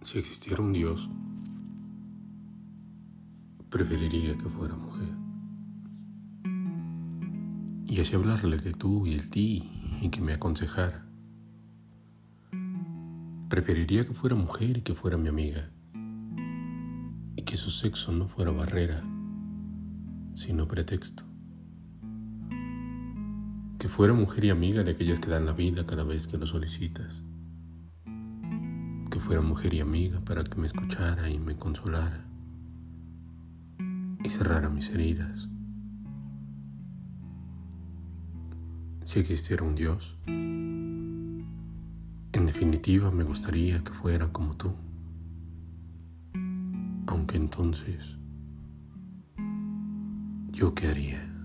Si existiera un Dios, preferiría que fuera mujer. Y así hablarle de tú y el ti y que me aconsejara. Preferiría que fuera mujer y que fuera mi amiga. Y que su sexo no fuera barrera, sino pretexto. Que fuera mujer y amiga de aquellas que dan la vida cada vez que lo solicitas fuera mujer y amiga para que me escuchara y me consolara y cerrara mis heridas. Si existiera un Dios, en definitiva me gustaría que fuera como tú, aunque entonces, ¿yo qué haría?